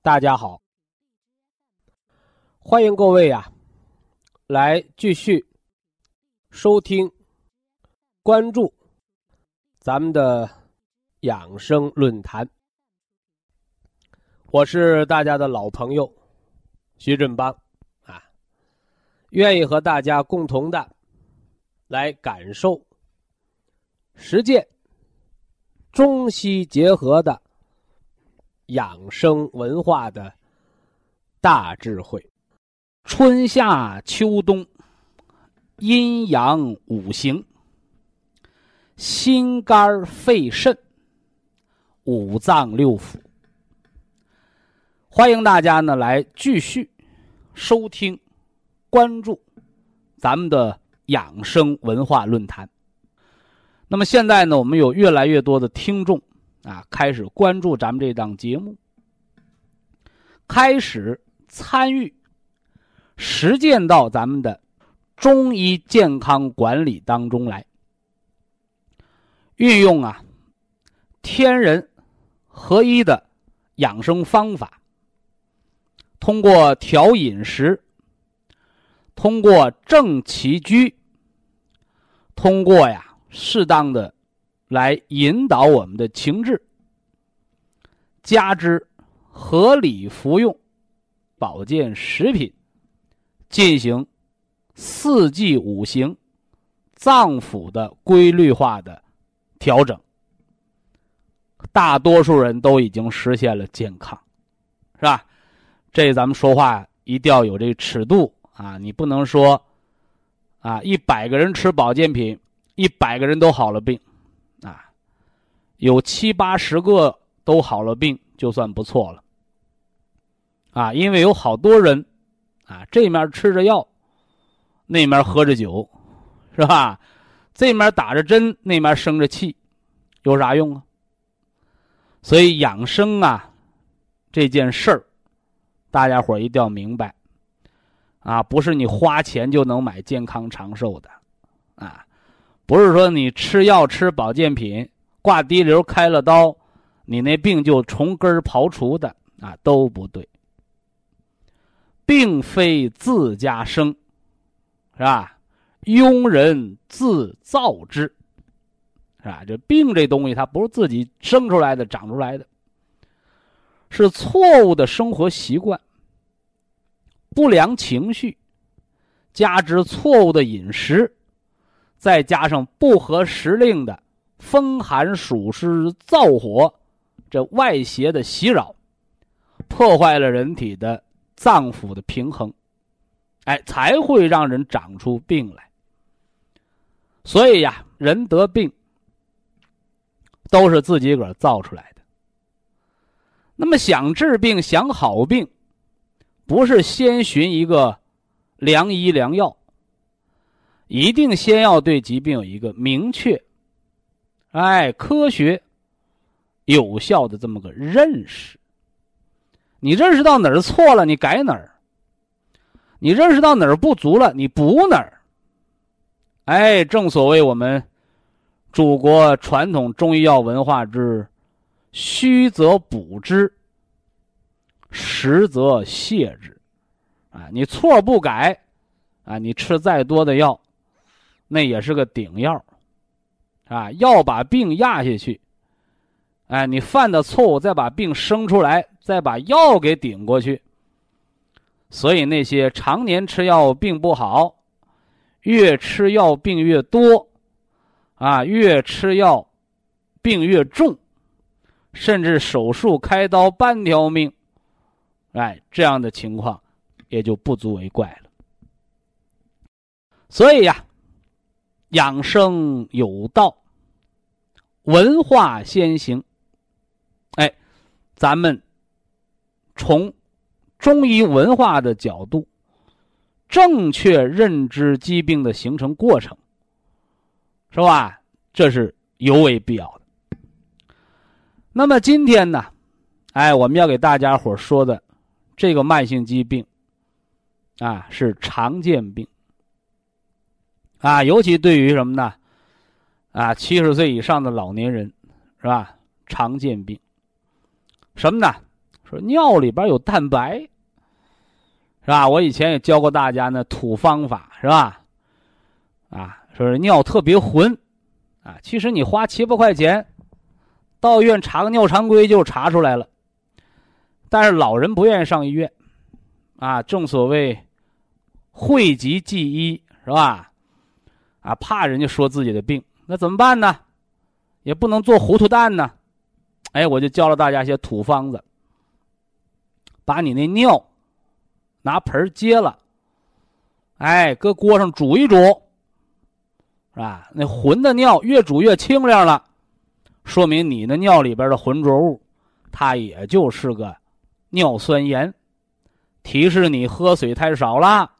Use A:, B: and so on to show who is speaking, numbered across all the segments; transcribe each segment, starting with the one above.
A: 大家好，欢迎各位呀，来继续收听、关注咱们的养生论坛。我是大家的老朋友徐振邦啊，愿意和大家共同的来感受、实践中西结合的。养生文化的大智慧，春夏秋冬，阴阳五行，心肝肺肾，五脏六腑。欢迎大家呢来继续收听、关注咱们的养生文化论坛。那么现在呢，我们有越来越多的听众。啊，开始关注咱们这档节目，开始参与实践到咱们的中医健康管理当中来，运用啊天人合一的养生方法，通过调饮食，通过正起居，通过呀适当的。来引导我们的情志，加之合理服用保健食品，进行四季五行脏腑的规律化的调整，大多数人都已经实现了健康，是吧？这咱们说话一定要有这个尺度啊！你不能说啊，一百个人吃保健品，一百个人都好了病。有七八十个都好了病，就算不错了。啊，因为有好多人，啊，这面吃着药，那面喝着酒，是吧？这面打着针，那面生着气，有啥用啊？所以养生啊，这件事儿，大家伙一定要明白，啊，不是你花钱就能买健康长寿的，啊，不是说你吃药吃保健品。挂滴流开了刀，你那病就从根儿刨除的啊都不对，并非自家生，是吧？庸人自造之，是吧？这病这东西它不是自己生出来的、长出来的，是错误的生活习惯、不良情绪，加之错误的饮食，再加上不合时令的。风寒暑湿燥火，这外邪的袭扰，破坏了人体的脏腑的平衡，哎，才会让人长出病来。所以呀，人得病都是自己个儿造出来的。那么想治病、想好病，不是先寻一个良医良药，一定先要对疾病有一个明确。哎，科学、有效的这么个认识，你认识到哪儿错了，你改哪儿；你认识到哪儿不足了，你补哪儿。哎，正所谓我们祖国传统中医药文化之“虚则补之，实则泻之”。啊，你错不改，啊，你吃再多的药，那也是个顶药。啊，要把病压下去，哎，你犯的错误，再把病生出来，再把药给顶过去，所以那些常年吃药病不好，越吃药病越多，啊，越吃药病越重，甚至手术开刀半条命，哎，这样的情况也就不足为怪了。所以呀，养生有道，文化先行。哎，咱们从。中医文化的角度，正确认知疾病的形成过程，是吧？这是尤为必要的。那么今天呢，哎，我们要给大家伙说的这个慢性疾病啊，是常见病啊，尤其对于什么呢？啊，七十岁以上的老年人，是吧？常见病，什么呢？说尿里边有蛋白，是吧？我以前也教过大家呢土方法，是吧？啊，说是尿特别浑，啊，其实你花七八块钱到医院查个尿常规就查出来了。但是老人不愿意上医院，啊，正所谓讳疾忌医，是吧？啊，怕人家说自己的病，那怎么办呢？也不能做糊涂蛋呢。哎，我就教了大家一些土方子。把你那尿拿盆接了，哎，搁锅上煮一煮，是吧？那浑的尿越煮越清亮了，说明你的尿里边的浑浊物，它也就是个尿酸盐，提示你喝水太少了，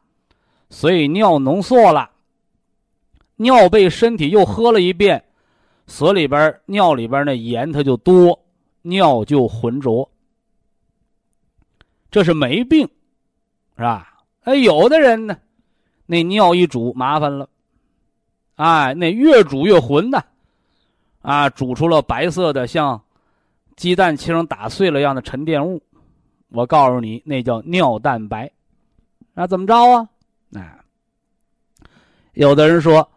A: 所以尿浓缩了，尿被身体又喝了一遍，所里边尿里边那盐它就多，尿就浑浊。这是没病，是吧？哎，有的人呢，那尿一煮麻烦了，哎，那越煮越浑呐，啊，煮出了白色的像鸡蛋清打碎了一样的沉淀物。我告诉你，那叫尿蛋白。那怎么着啊？啊，有的人说，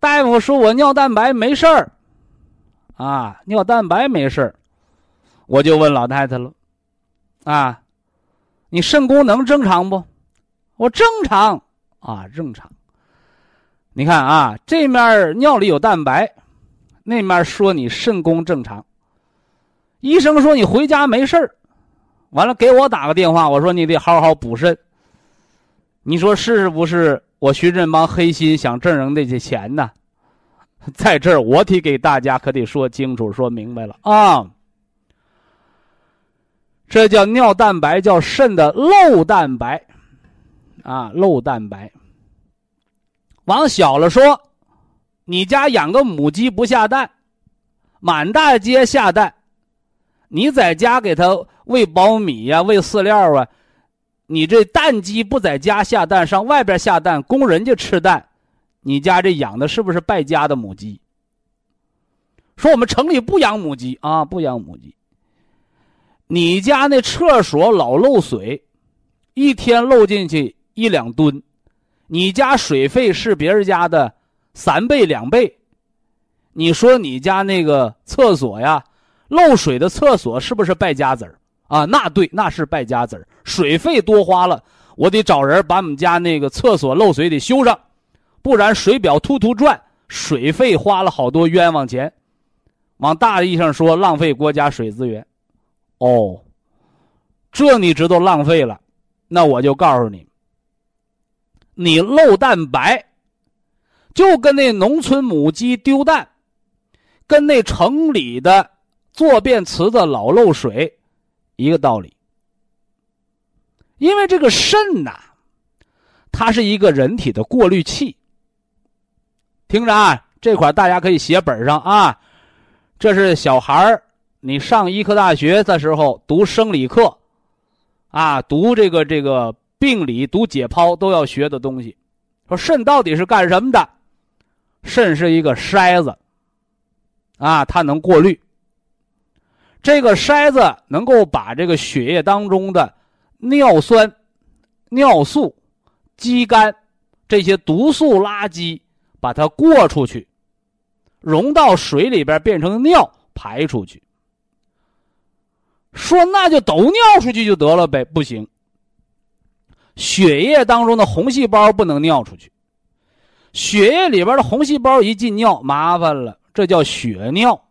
A: 大夫说我尿蛋白没事儿，啊，尿蛋白没事儿，我就问老太太了，啊。你肾功能正常不？我正常啊，正常。你看啊，这面尿里有蛋白，那面说你肾功正常。医生说你回家没事儿，完了给我打个电话，我说你得好好补肾。你说是不是？我徐振邦黑心想挣人那些钱呢？在这儿我得给大家可得说清楚、说明白了啊。这叫尿蛋白，叫肾的漏蛋白，啊，漏蛋白。往小了说，你家养个母鸡不下蛋，满大街下蛋，你在家给它喂苞米呀，喂饲料啊，你这蛋鸡不在家下蛋，上外边下蛋，供人家吃蛋，你家这养的是不是败家的母鸡？说我们城里不养母鸡啊，不养母鸡。你家那厕所老漏水，一天漏进去一两吨，你家水费是别人家的三倍两倍。你说你家那个厕所呀，漏水的厕所是不是败家子儿啊？那对，那是败家子儿，水费多花了，我得找人把我们家那个厕所漏水得修上，不然水表突突转，水费花了好多冤枉钱。往大意义上说，浪费国家水资源。哦，这你知道浪费了，那我就告诉你，你漏蛋白，就跟那农村母鸡丢蛋，跟那城里的坐便池子老漏水一个道理。因为这个肾呐，它是一个人体的过滤器。听着啊，这块大家可以写本上啊，这是小孩儿。你上医科大学的时候读生理课，啊，读这个这个病理、读解剖都要学的东西。说肾到底是干什么的？肾是一个筛子，啊，它能过滤。这个筛子能够把这个血液当中的尿酸、尿素、肌酐这些毒素垃圾，把它过出去，溶到水里边变成尿排出去。说那就都尿出去就得了呗？不行，血液当中的红细胞不能尿出去。血液里边的红细胞一进尿，麻烦了，这叫血尿。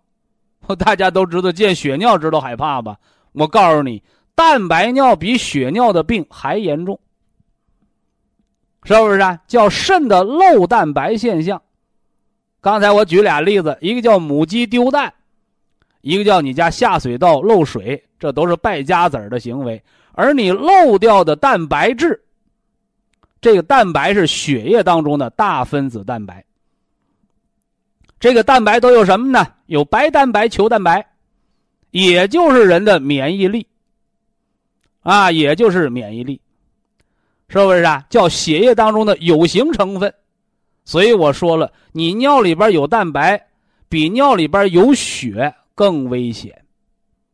A: 大家都知道，见血尿知道害怕吧？我告诉你，蛋白尿比血尿的病还严重，是不是啊？叫肾的漏蛋白现象。刚才我举俩例子，一个叫母鸡丢蛋，一个叫你家下水道漏水，这都是败家子儿的行为。而你漏掉的蛋白质。这个蛋白是血液当中的大分子蛋白。这个蛋白都有什么呢？有白蛋白、球蛋白，也就是人的免疫力。啊，也就是免疫力，是不是啊？叫血液当中的有形成分。所以我说了，你尿里边有蛋白，比尿里边有血更危险，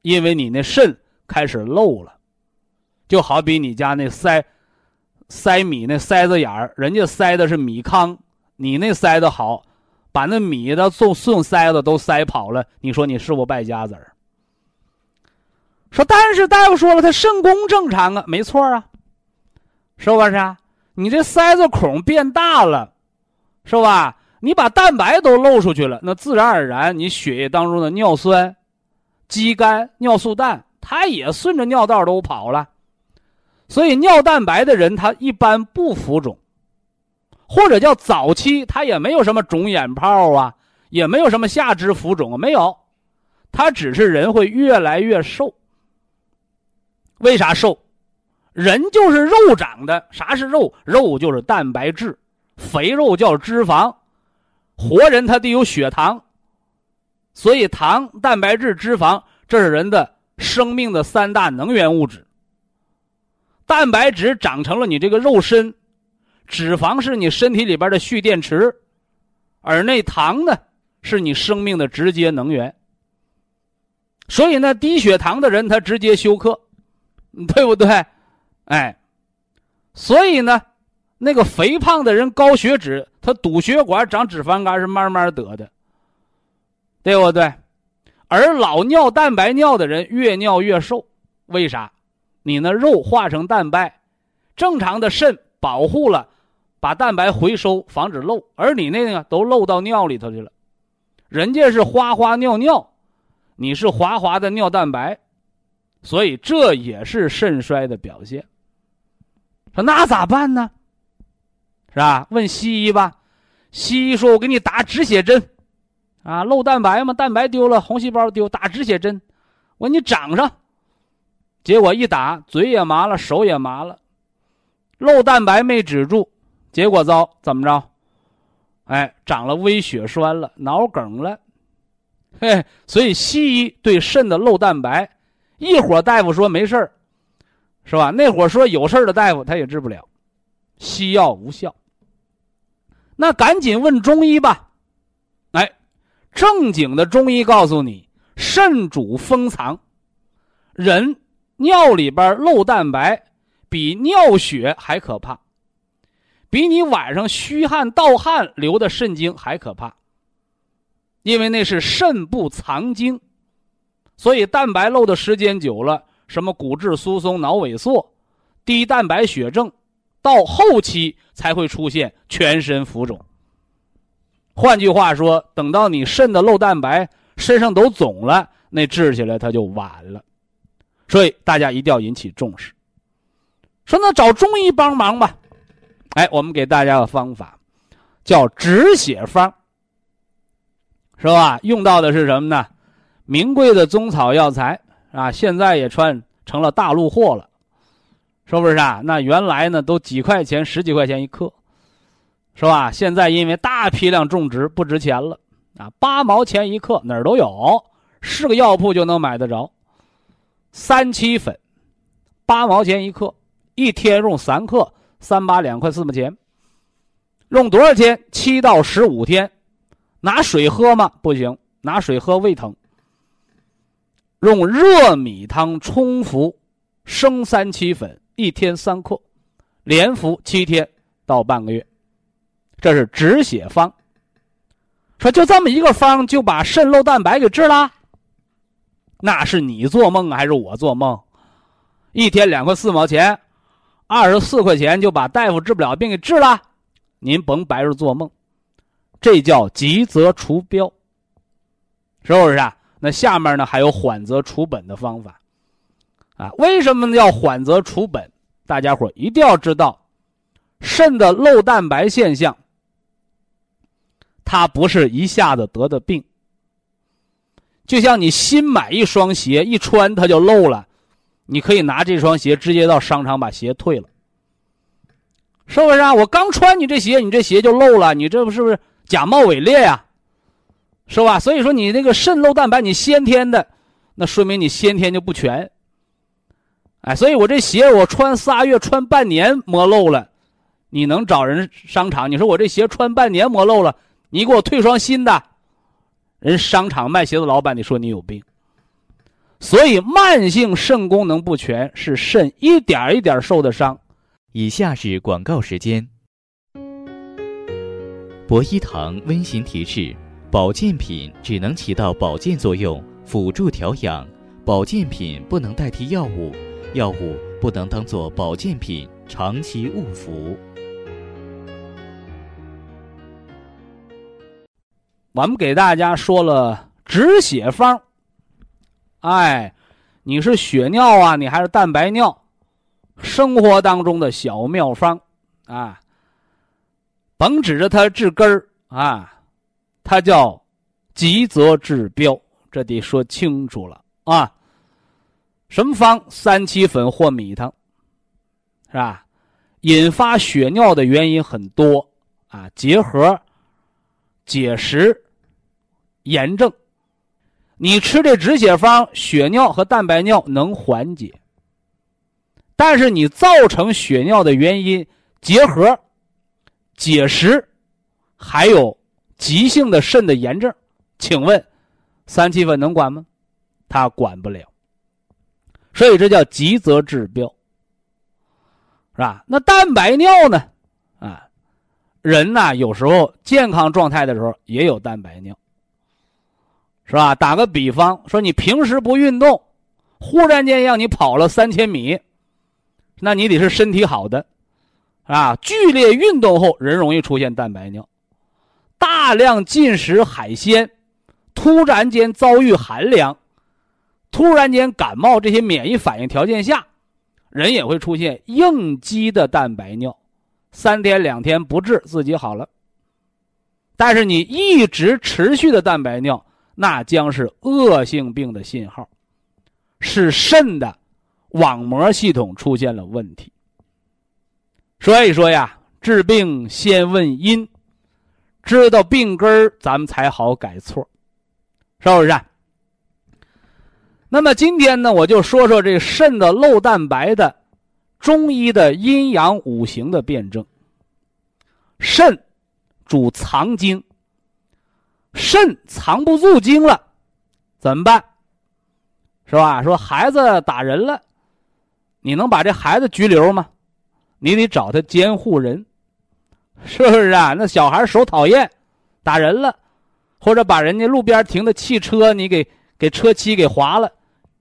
A: 因为你那肾开始漏了，就好比你家那塞。塞米那塞子眼儿，人家塞的是米糠，你那塞的好，把那米的送送塞子都塞跑了。你说你是不败家子儿？说但是大夫说了，他肾功正常啊，没错啊，是不是啊？你这塞子孔变大了，是吧？你把蛋白都漏出去了，那自然而然，你血液当中的尿酸、肌酐、尿素氮，它也顺着尿道都跑了。所以尿蛋白的人，他一般不浮肿，或者叫早期，他也没有什么肿眼泡啊，也没有什么下肢浮肿，没有，他只是人会越来越瘦。为啥瘦？人就是肉长的，啥是肉？肉就是蛋白质，肥肉叫脂肪，活人他得有血糖，所以糖、蛋白质、脂肪，这是人的生命的三大能源物质。蛋白质长成了你这个肉身，脂肪是你身体里边的蓄电池，而那糖呢，是你生命的直接能源。所以呢，低血糖的人他直接休克，对不对？哎，所以呢，那个肥胖的人高血脂，他堵血管长脂肪肝是慢慢得的，对不对？而老尿蛋白尿的人越尿越瘦，为啥？你那肉化成蛋白，正常的肾保护了，把蛋白回收，防止漏，而你那个都漏到尿里头去了。人家是哗哗尿尿，你是滑滑的尿蛋白，所以这也是肾衰的表现。说那咋办呢？是吧？问西医吧，西医说我给你打止血针，啊，漏蛋白嘛，蛋白丢了，红细胞丢，打止血针，我给你长上。结果一打，嘴也麻了，手也麻了，漏蛋白没止住，结果遭，怎么着？哎，长了微血栓了，脑梗了。嘿，所以西医对肾的漏蛋白，一伙大夫说没事儿，是吧？那会说有事儿的大夫他也治不了，西药无效。那赶紧问中医吧。哎，正经的中医告诉你，肾主封藏，人。尿里边漏蛋白，比尿血还可怕，比你晚上虚汗盗汗流的肾精还可怕。因为那是肾不藏精，所以蛋白漏的时间久了，什么骨质疏松、脑萎缩、低蛋白血症，到后期才会出现全身浮肿。换句话说，等到你肾的漏蛋白，身上都肿了，那治起来它就晚了。所以大家一定要引起重视。说那找中医帮忙吧，哎，我们给大家个方法，叫止血方，是吧？用到的是什么呢？名贵的中草药材啊，现在也穿成了大陆货了，是不是啊？那原来呢都几块钱、十几块钱一克，是吧？现在因为大批量种植不值钱了啊，八毛钱一克哪儿都有，是个药铺就能买得着。三七粉，八毛钱一克，一天用三克，三八两块四毛钱。用多少天？七到十五天。拿水喝吗？不行，拿水喝胃疼。用热米汤冲服生三七粉，一天三克，连服七天到半个月。这是止血方。说就这么一个方，就把肾漏蛋白给治了。那是你做梦还是我做梦？一天两块四毛钱，二十四块钱就把大夫治不了病给治了，您甭白日做梦，这叫急则除标，是不是啊？那下面呢还有缓则除本的方法，啊，为什么要缓则除本？大家伙一定要知道，肾的漏蛋白现象，它不是一下子得的病。就像你新买一双鞋，一穿它就漏了，你可以拿这双鞋直接到商场把鞋退了，是不是啊？我刚穿你这鞋，你这鞋就漏了，你这不是不是假冒伪劣呀？是吧？所以说你那个渗漏蛋白，你先天的，那说明你先天就不全。哎，所以我这鞋我穿仨月、穿半年磨漏了，你能找人商场？你说我这鞋穿半年磨漏了，你给我退双新的。人商场卖鞋的老板，你说你有病。所以慢性肾功能不全是肾一点一点受的伤。
B: 以下是广告时间。博一堂温馨提示：保健品只能起到保健作用，辅助调养；保健品不能代替药物，药物不能当做保健品长期误服。
A: 我们给大家说了止血方，哎，你是血尿啊，你还是蛋白尿？生活当中的小妙方啊，甭指着它治根儿啊，它叫急则治标，这得说清楚了啊。什么方？三七粉或米汤，是吧？引发血尿的原因很多啊，结核、结石。炎症，你吃这止血方，血尿和蛋白尿能缓解。但是你造成血尿的原因，结核、结石，还有急性的肾的炎症，请问三七粉能管吗？它管不了。所以这叫急则治标，是吧？那蛋白尿呢？啊，人呐，有时候健康状态的时候也有蛋白尿。是吧？打个比方说，你平时不运动，忽然间让你跑了三千米，那你得是身体好的，啊，剧烈运动后人容易出现蛋白尿。大量进食海鲜，突然间遭遇寒凉，突然间感冒，这些免疫反应条件下，人也会出现应激的蛋白尿，三天两天不治自己好了。但是你一直持续的蛋白尿。那将是恶性病的信号，是肾的网膜系统出现了问题。所以说呀，治病先问因，知道病根儿，咱们才好改错，是不是？那么今天呢，我就说说这肾的漏蛋白的中医的阴阳五行的辩证。肾主藏精。肾藏不住精了，怎么办？是吧？说孩子打人了，你能把这孩子拘留吗？你得找他监护人，是不是啊？那小孩手讨厌，打人了，或者把人家路边停的汽车你给给车漆给划了，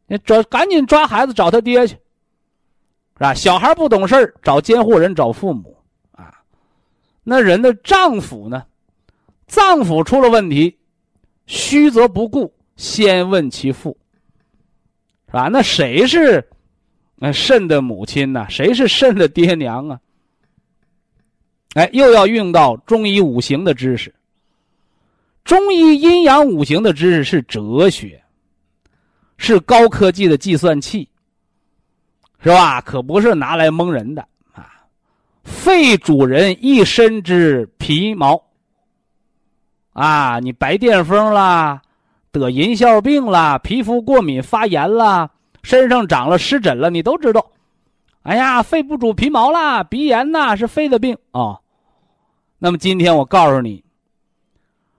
A: 你抓赶紧抓孩子找他爹去，是吧？小孩不懂事找监护人找父母啊。那人的丈夫呢？脏腑出了问题，虚则不顾，先问其父，是吧？那谁是那肾的母亲呢？谁是肾的爹娘啊？哎，又要用到中医五行的知识。中医阴阳五行的知识是哲学，是高科技的计算器，是吧？可不是拿来蒙人的啊！肺主人一身之皮毛。啊，你白癜风啦，得银屑病啦，皮肤过敏发炎啦，身上长了湿疹了，你都知道。哎呀，肺不主皮毛啦，鼻炎呐是肺的病啊。那么今天我告诉你，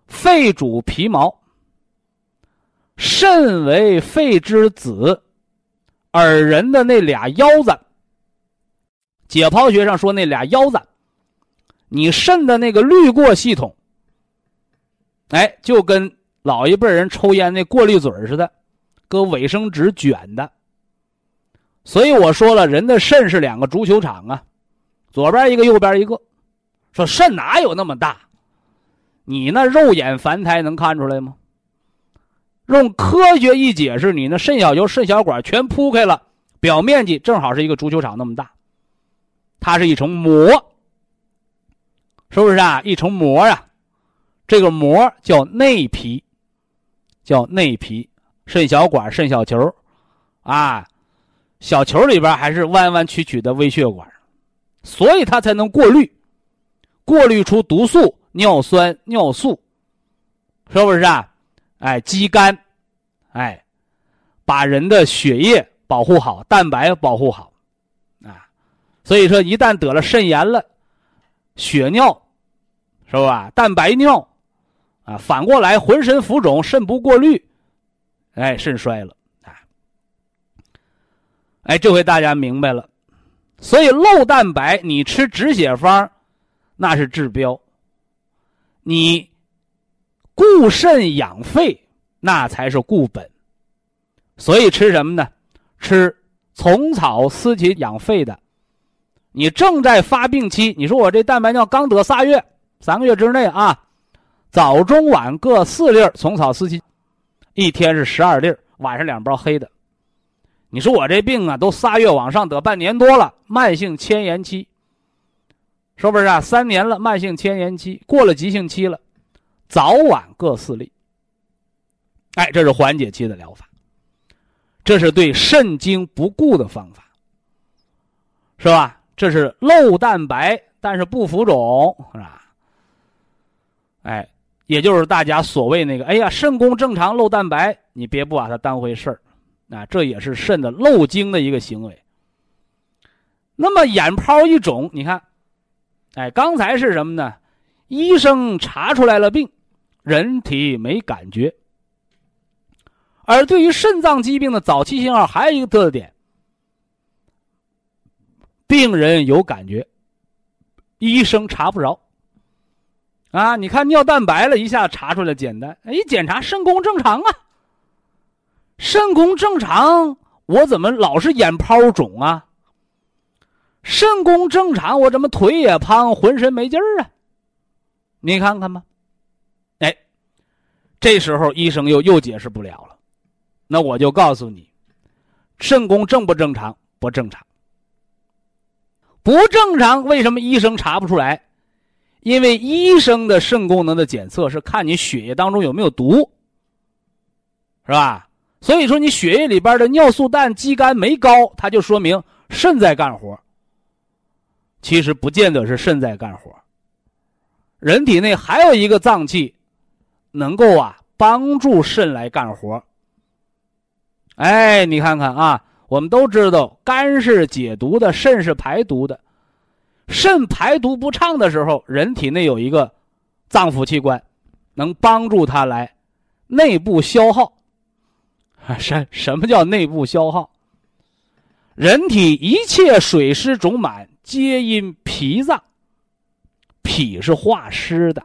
A: 肺主皮毛，肾为肺之子，耳人的那俩腰子，解剖学上说那俩腰子，你肾的那个滤过系统。哎，就跟老一辈人抽烟那过滤嘴似的，搁卫生纸卷的。所以我说了，人的肾是两个足球场啊，左边一个，右边一个。说肾哪有那么大？你那肉眼凡胎能看出来吗？用科学一解释，你那肾小球、肾小管全铺开了，表面积正好是一个足球场那么大。它是一层膜，是不是啊？一层膜啊，这个膜叫内皮，叫内皮。肾小管、肾小球，啊，小球里边还是弯弯曲曲的微血管，所以它才能过滤，过滤出毒素、尿酸、尿素，是不是啊？哎，肌酐，哎，把人的血液保护好，蛋白保护好，啊，所以说一旦得了肾炎了，血尿，是吧？蛋白尿，啊，反过来浑身浮肿，肾不过滤。哎，肾衰了啊！哎，这回大家明白了，所以漏蛋白你吃止血方，那是治标；你固肾养肺，那才是固本。所以吃什么呢？吃虫草司琴养肺的。你正在发病期，你说我这蛋白尿刚得仨月，三个月之内啊，早中晚各四粒虫草司琴。一天是十二粒晚上两包黑的。你说我这病啊，都仨月往上得半年多了，慢性迁延期，是不是啊？三年了，慢性迁延期过了急性期了，早晚各四粒。哎，这是缓解期的疗法，这是对肾精不固的方法，是吧？这是漏蛋白，但是不浮肿，是吧？哎。也就是大家所谓那个，哎呀，肾功正常漏蛋白，你别不把它当回事儿，啊，这也是肾的漏精的一个行为。那么眼泡一肿，你看，哎，刚才是什么呢？医生查出来了病，人体没感觉。而对于肾脏疾病的早期信号，还有一个特点，病人有感觉，医生查不着。啊，你看尿蛋白了一下查出来简单，一，检查肾功正常啊。肾功正常，我怎么老是眼泡肿啊？肾功正常，我怎么腿也胖，浑身没劲儿啊？你看看吧，哎，这时候医生又又解释不了了，那我就告诉你，肾功正不正常？不正常，不正常，为什么医生查不出来？因为医生的肾功能的检测是看你血液当中有没有毒，是吧？所以说你血液里边的尿素氮、肌酐没高，它就说明肾在干活。其实不见得是肾在干活，人体内还有一个脏器，能够啊帮助肾来干活。哎，你看看啊，我们都知道肝是解毒的，肾是排毒的。肾排毒不畅的时候，人体内有一个脏腑器官，能帮助它来内部消耗。什什么叫内部消耗？人体一切水湿肿满，皆因脾脏。脾是化湿的，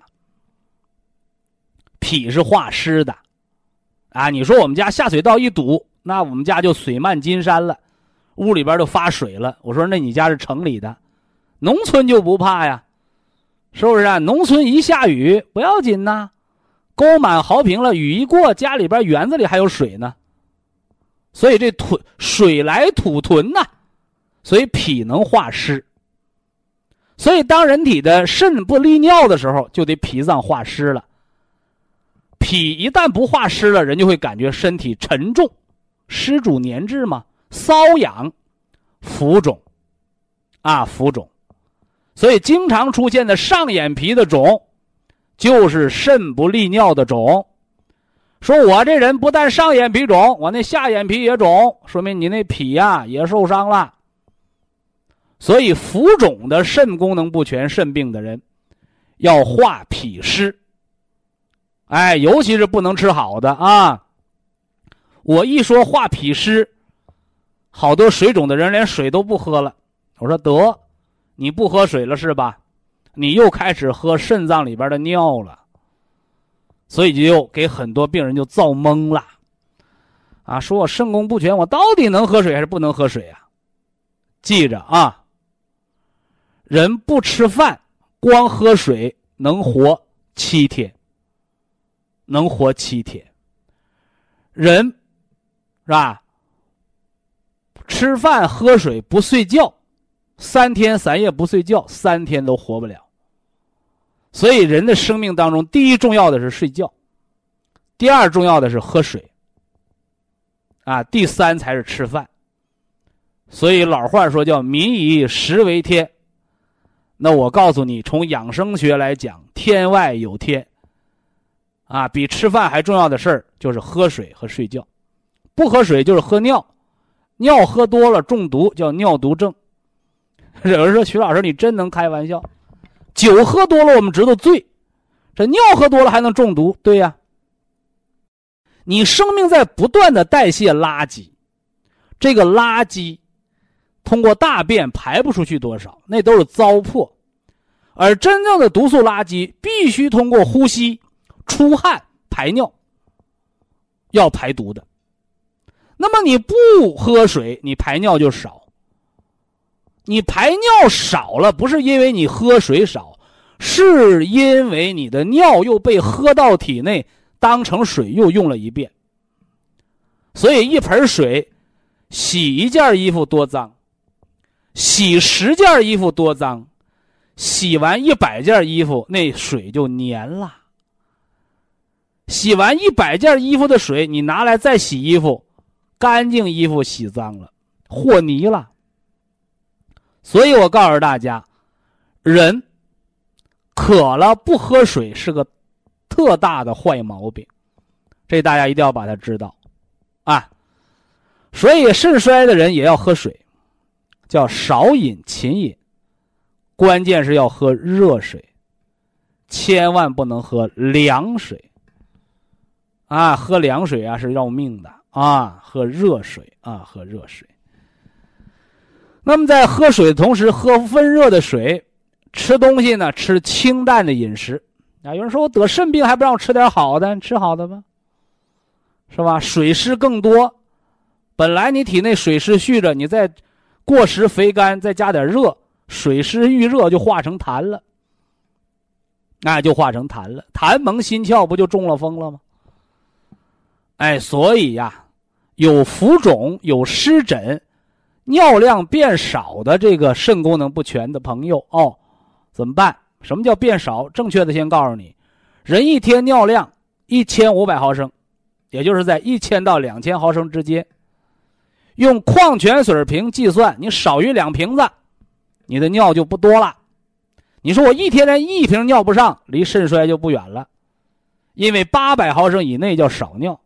A: 脾是化湿的。啊，你说我们家下水道一堵，那我们家就水漫金山了，屋里边就发水了。我说，那你家是城里的？农村就不怕呀，是不是啊？农村一下雨不要紧呐，沟满壕平了，雨一过，家里边园子里还有水呢。所以这土水来土屯呐，所以脾能化湿。所以当人体的肾不利尿的时候，就得脾脏化湿了。脾一旦不化湿了，人就会感觉身体沉重，湿主粘滞嘛，瘙痒，浮肿，啊，浮肿。所以，经常出现的上眼皮的肿，就是肾不利尿的肿。说我这人不但上眼皮肿，我那下眼皮也肿，说明你那脾呀也受伤了。所以，浮肿的肾功能不全、肾病的人，要化脾湿。哎，尤其是不能吃好的啊！我一说化脾湿，好多水肿的人连水都不喝了。我说得。你不喝水了是吧？你又开始喝肾脏里边的尿了，所以就又给很多病人就造懵了，啊，说我肾功不全，我到底能喝水还是不能喝水啊？记着啊，人不吃饭，光喝水能活七天，能活七天。人是吧？吃饭喝水不睡觉，三天三夜不睡觉，三天都活不了。所以，人的生命当中，第一重要的是睡觉，第二重要的是喝水，啊，第三才是吃饭。所以老话说叫“民以食为天”。那我告诉你，从养生学来讲，天外有天。啊，比吃饭还重要的事儿就是喝水和睡觉。不喝水就是喝尿，尿喝多了中毒叫尿毒症。有人说徐老师，你真能开玩笑？酒喝多了我们知道醉，这尿喝多了还能中毒？对呀。你生命在不断的代谢垃圾，这个垃圾。通过大便排不出去多少，那都是糟粕，而真正的毒素垃圾必须通过呼吸、出汗、排尿，要排毒的。那么你不喝水，你排尿就少。你排尿少了，不是因为你喝水少，是因为你的尿又被喝到体内，当成水又用了一遍。所以一盆水洗一件衣服多脏。洗十件衣服多脏，洗完一百件衣服那水就粘了。洗完一百件衣服的水，你拿来再洗衣服，干净衣服洗脏了，和泥了。所以我告诉大家，人渴了不喝水是个特大的坏毛病，这大家一定要把它知道啊。所以肾衰的人也要喝水。叫少饮勤饮，关键是要喝热水，千万不能喝凉水。啊，喝凉水啊是要命的啊！喝热水啊，喝热水。那么在喝水的同时，喝温热的水，吃东西呢，吃清淡的饮食。啊，有人说我得肾病还不让我吃点好的，吃好的吧，是吧？水湿更多，本来你体内水湿蓄着，你再。过食肥甘，再加点热，水湿遇热就化成痰了，那就化成痰了。痰蒙心窍，不就中了风了吗？哎，所以呀，有浮肿、有湿疹、尿量变少的这个肾功能不全的朋友哦，怎么办？什么叫变少？正确的先告诉你，人一天尿量一千五百毫升，也就是在一千到两千毫升之间。用矿泉水瓶计算，你少于两瓶子，你的尿就不多了。你说我一天连一瓶尿不上，离肾衰就不远了。因为八百毫升以内叫少尿，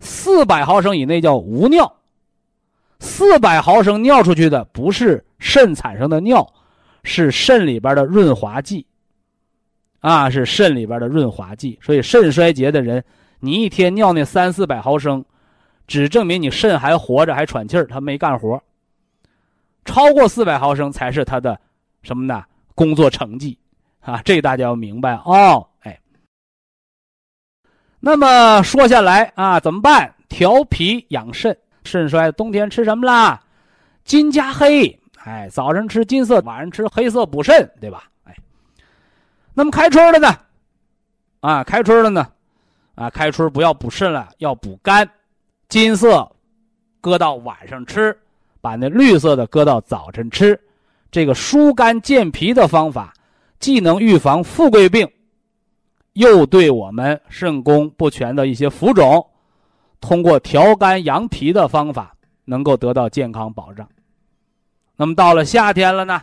A: 四百毫升以内叫无尿。四百毫升尿出去的不是肾产生的尿，是肾里边的润滑剂。啊，是肾里边的润滑剂。所以肾衰竭的人，你一天尿那三四百毫升。只证明你肾还活着，还喘气儿，他没干活。超过四百毫升才是他的什么呢？工作成绩啊！这大家要明白哦。哎，那么说下来啊，怎么办？调脾养肾，肾衰冬天吃什么啦？金加黑，哎，早上吃金色，晚上吃黑色补肾，对吧？哎，那么开春了呢？啊，开春了呢？啊，开春不要补肾了，要补肝。金色，搁到晚上吃，把那绿色的搁到早晨吃，这个疏肝健脾的方法，既能预防富贵病，又对我们肾功不全的一些浮肿，通过调肝养脾的方法，能够得到健康保障。那么到了夏天了呢？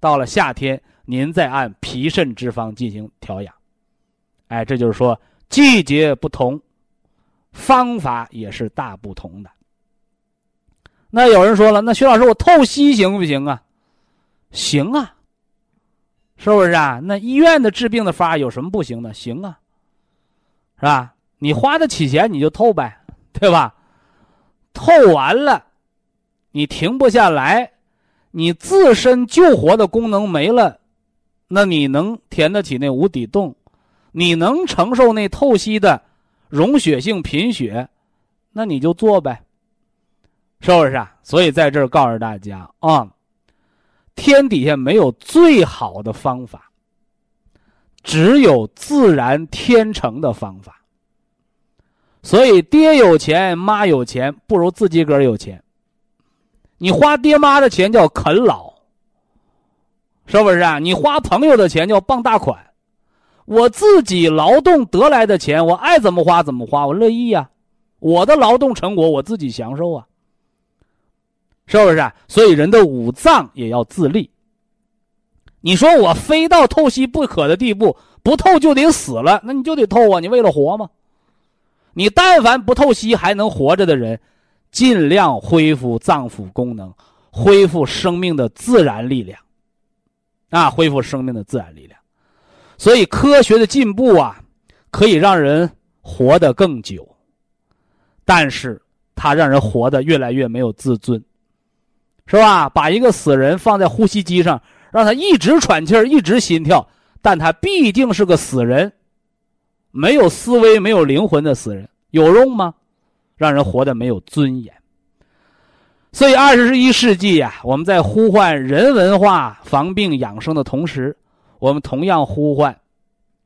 A: 到了夏天，您再按脾肾之方进行调养。哎，这就是说季节不同。方法也是大不同的。那有人说了，那徐老师，我透析行不行啊？行啊，是不是啊？那医院的治病的法有什么不行的？行啊，是吧？你花得起钱，你就透呗，对吧？透完了，你停不下来，你自身救活的功能没了，那你能填得起那无底洞？你能承受那透析的？溶血性贫血，那你就做呗。是不是啊？所以在这儿告诉大家啊，天底下没有最好的方法，只有自然天成的方法。所以，爹有钱，妈有钱，不如自己个儿有钱。你花爹妈的钱叫啃老，是不是啊？你花朋友的钱叫傍大款。我自己劳动得来的钱，我爱怎么花怎么花，我乐意呀。我的劳动成果，我自己享受啊，是不是啊？所以，人的五脏也要自立。你说我非到透析不可的地步，不透就得死了，那你就得透啊！你为了活吗？你但凡不透析还能活着的人，尽量恢复脏腑功能，恢复生命的自然力量，啊，恢复生命的自然力量。所以科学的进步啊，可以让人活得更久，但是它让人活得越来越没有自尊，是吧？把一个死人放在呼吸机上，让他一直喘气儿，一直心跳，但他毕竟是个死人。没有思维、没有灵魂的死人有用吗？让人活得没有尊严。所以，二十一世纪呀，我们在呼唤人文化、防病养生的同时，我们同样呼唤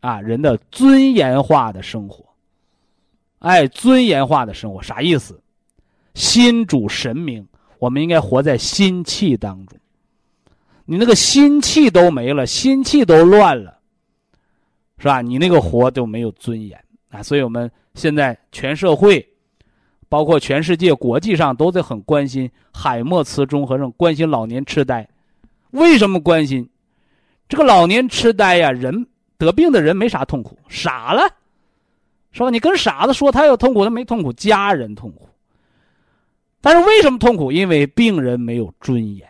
A: 啊人的尊严化的生活。哎，尊严化的生活啥意思？心主神明，我们应该活在心气当中。你那个心气都没了，心气都乱了。是吧？你那个活都没有尊严啊！所以我们现在全社会，包括全世界、国际上都在很关心海默茨综合症，关心老年痴呆。为什么关心？这个老年痴呆呀，人得病的人没啥痛苦，傻了，是吧？你跟傻子说他有痛苦，他没痛苦，家人痛苦。但是为什么痛苦？因为病人没有尊严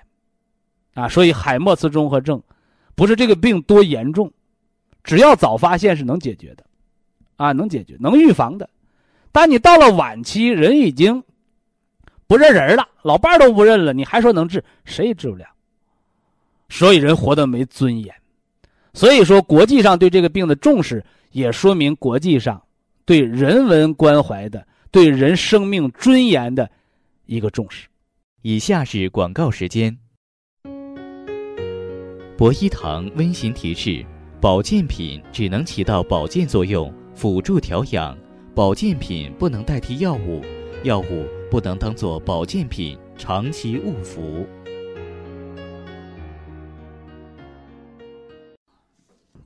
A: 啊！所以海默茨综合症不是这个病多严重。只要早发现是能解决的，啊，能解决，能预防的。但你到了晚期，人已经不认人了，老伴都不认了，你还说能治？谁也治不了。所以人活得没尊严。所以说，国际上对这个病的重视，也说明国际上对人文关怀的、对人生命尊严的一个重视。
B: 以下是广告时间。博一堂温馨提示。保健品只能起到保健作用，辅助调养。保健品不能代替药物，药物不能当做保健品长期误服。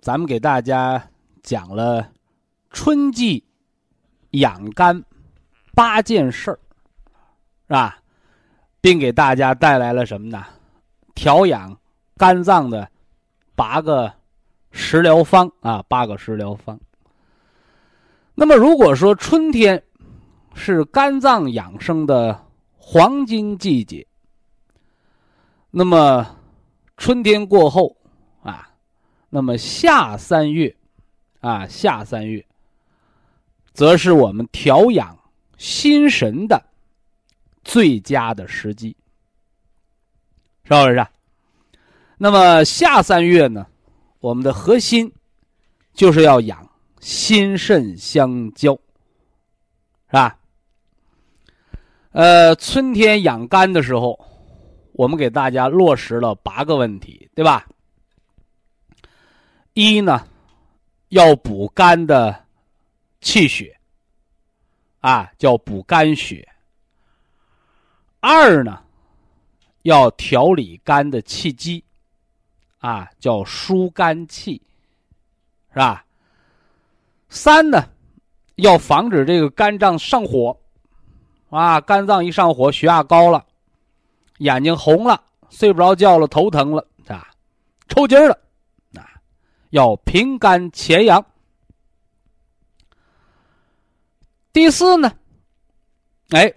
A: 咱们给大家讲了春季养肝八件事儿，是吧？并给大家带来了什么呢？调养肝脏的八个。食疗方啊，八个食疗方。那么，如果说春天是肝脏养生的黄金季节，那么春天过后啊，那么夏三月啊，夏三月，则是我们调养心神的最佳的时机，是不是？那么夏三月呢？我们的核心就是要养心肾相交，是吧？呃，春天养肝的时候，我们给大家落实了八个问题，对吧？一呢，要补肝的气血，啊，叫补肝血。二呢，要调理肝的气机。啊，叫疏肝气，是吧？三呢，要防止这个肝脏上火，啊，肝脏一上火，血压高了，眼睛红了，睡不着觉了，头疼了，啊，抽筋了，啊，要平肝潜阳。第四呢，哎，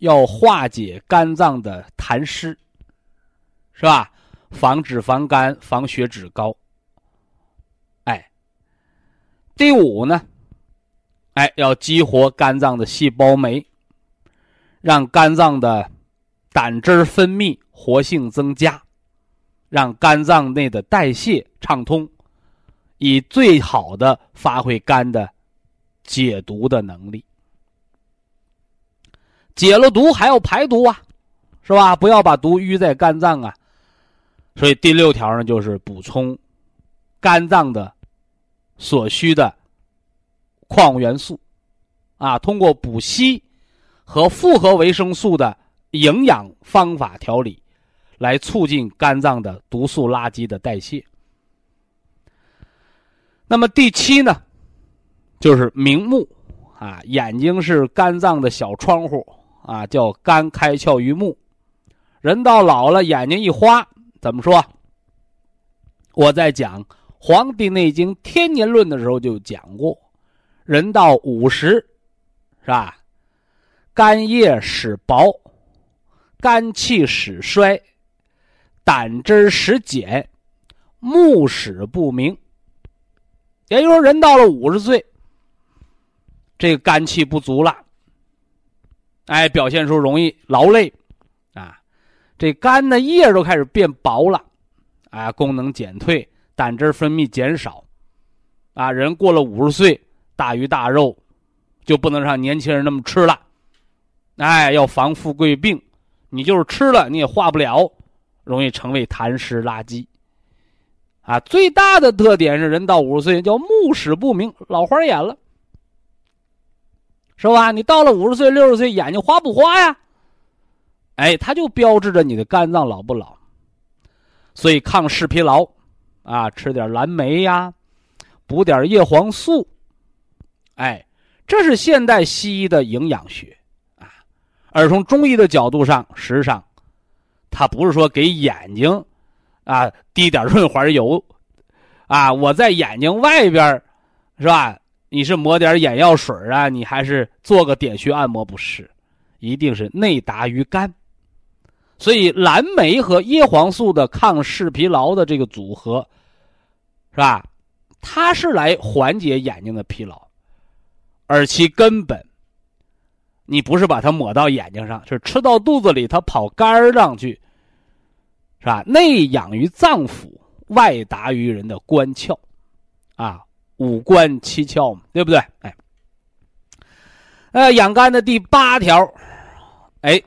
A: 要化解肝脏的痰湿，是吧？防脂肪肝，防血脂高。哎，第五呢，哎，要激活肝脏的细胞酶，让肝脏的胆汁分泌活性增加，让肝脏内的代谢畅通，以最好的发挥肝的解毒的能力。解了毒还要排毒啊，是吧？不要把毒淤在肝脏啊。所以第六条呢，就是补充肝脏的所需的矿物元素，啊，通过补硒和复合维生素的营养方法调理，来促进肝脏的毒素垃圾的代谢。那么第七呢，就是明目，啊，眼睛是肝脏的小窗户，啊，叫肝开窍于目。人到老了，眼睛一花，怎么说？我在讲《黄帝内经·天年论》的时候就讲过，人到五十，是吧？肝叶始薄，肝气始衰，胆汁始减，目始不明。也就是说，人到了五十岁，这个肝气不足了，哎，表现出容易劳累，这肝的叶都开始变薄了，啊，功能减退，胆汁分泌减少，啊，人过了五十岁，大鱼大肉就不能像年轻人那么吃了，哎，要防富贵病，你就是吃了你也化不了，容易成为痰湿垃圾。啊，最大的特点是人到五十岁叫目屎不明，老花眼了，是吧？你到了五十岁、六十岁，眼睛花不花呀？哎，它就标志着你的肝脏老不老。所以抗视疲劳，啊，吃点蓝莓呀，补点叶黄素，哎，这是现代西医的营养学啊。而从中医的角度上，实际上，它不是说给眼睛。啊，滴点润滑油，啊，我在眼睛外边，是吧？你是抹点眼药水啊？你还是做个点穴按摩？不是，一定是内达于肝。所以蓝莓和叶黄素的抗视疲劳的这个组合，是吧？它是来缓解眼睛的疲劳，而其根本，你不是把它抹到眼睛上，是吃到肚子里，它跑肝儿上去。是吧？内养于脏腑，外达于人的官窍，啊，五官七窍嘛，对不对？哎，呃，养肝的第八条，哎，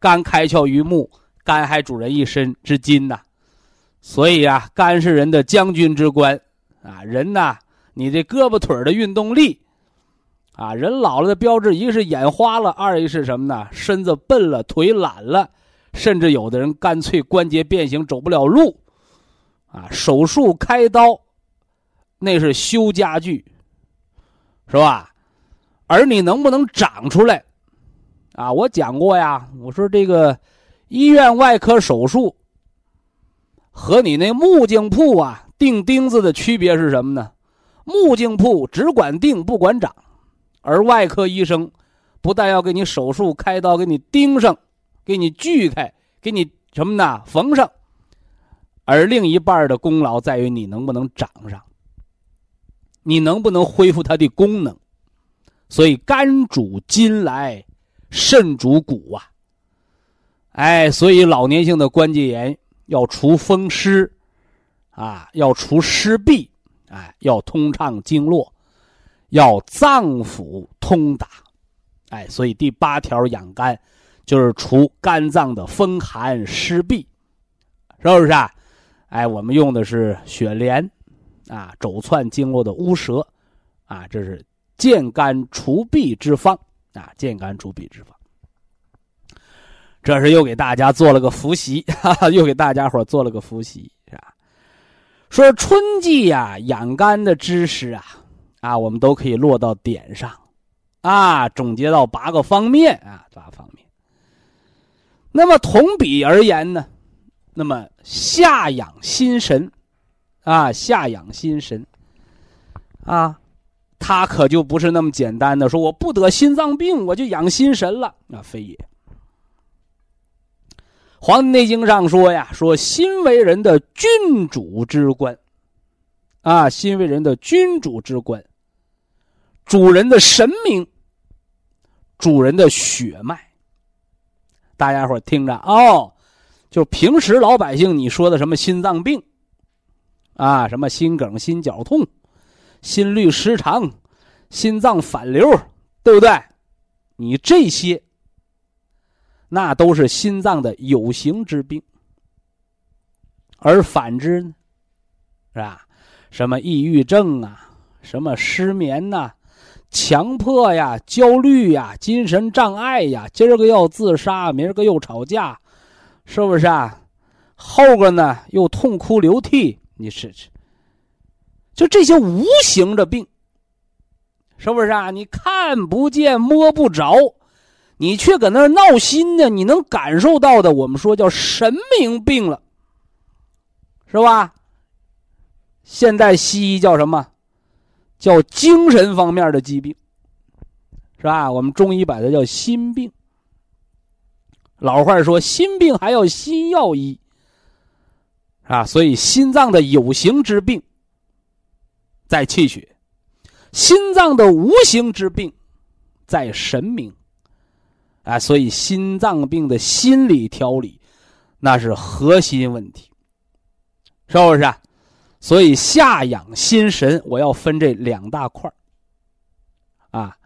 A: 肝开窍于目，肝还主人一身之筋呐，所以啊，肝是人的将军之官啊。人呐，你这胳膊腿的运动力，啊，人老了的标志，一个是眼花了，二一是什么呢？身子笨了，腿懒了。甚至有的人干脆关节变形，走不了路，啊，手术开刀，那是修家具，是吧？而你能不能长出来？啊，我讲过呀，我说这个医院外科手术和你那木匠铺啊钉钉子的区别是什么呢？木匠铺只管钉不管长，而外科医生不但要给你手术开刀，给你钉上。给你锯开，给你什么呢？缝上，而另一半的功劳在于你能不能长上，你能不能恢复它的功能。所以肝主筋来，肾主骨啊。哎，所以老年性的关节炎要除风湿，啊，要除湿痹，哎，要通畅经络，要脏腑通达，哎，所以第八条养肝。就是除肝脏的风寒湿痹，是不是啊？哎，我们用的是雪莲，啊，走窜经络的乌蛇，啊，这是健肝除痹之方，啊，健肝除痹之方。这是又给大家做了个复习，哈哈，又给大家伙做了个复习，是吧？说春季呀，养肝的知识啊，啊，我们都可以落到点上，啊，总结到八个方面啊，八方面。那么同比而言呢，那么下养心神，啊，下养心神，啊，他可就不是那么简单的说，我不得心脏病，我就养心神了，那非也。《黄帝内经》上说呀，说心为人的君主之官，啊，心为人的君主之官，主人的神明，主人的血脉。大家伙听着哦，就平时老百姓你说的什么心脏病，啊，什么心梗、心绞痛、心律失常、心脏反流，对不对？你这些那都是心脏的有形之病。而反之呢，是吧？什么抑郁症啊，什么失眠呐，强迫呀，焦虑呀，精神障碍呀，今儿个要自杀，明儿个又吵架，是不是啊？后个呢又痛哭流涕，你试试，就这些无形的病，是不是啊？你看不见摸不着，你却搁那闹心呢？你能感受到的，我们说叫神明病了。是吧？现代西医叫什么？叫精神方面的疾病，是吧？我们中医把它叫心病。老话说：“心病还要心药医。”啊，所以心脏的有形之病在气血，心脏的无形之病在神明。啊，所以心脏病的心理调理，那是核心问题。是不是？所以下养心神，我要分这两大块啊，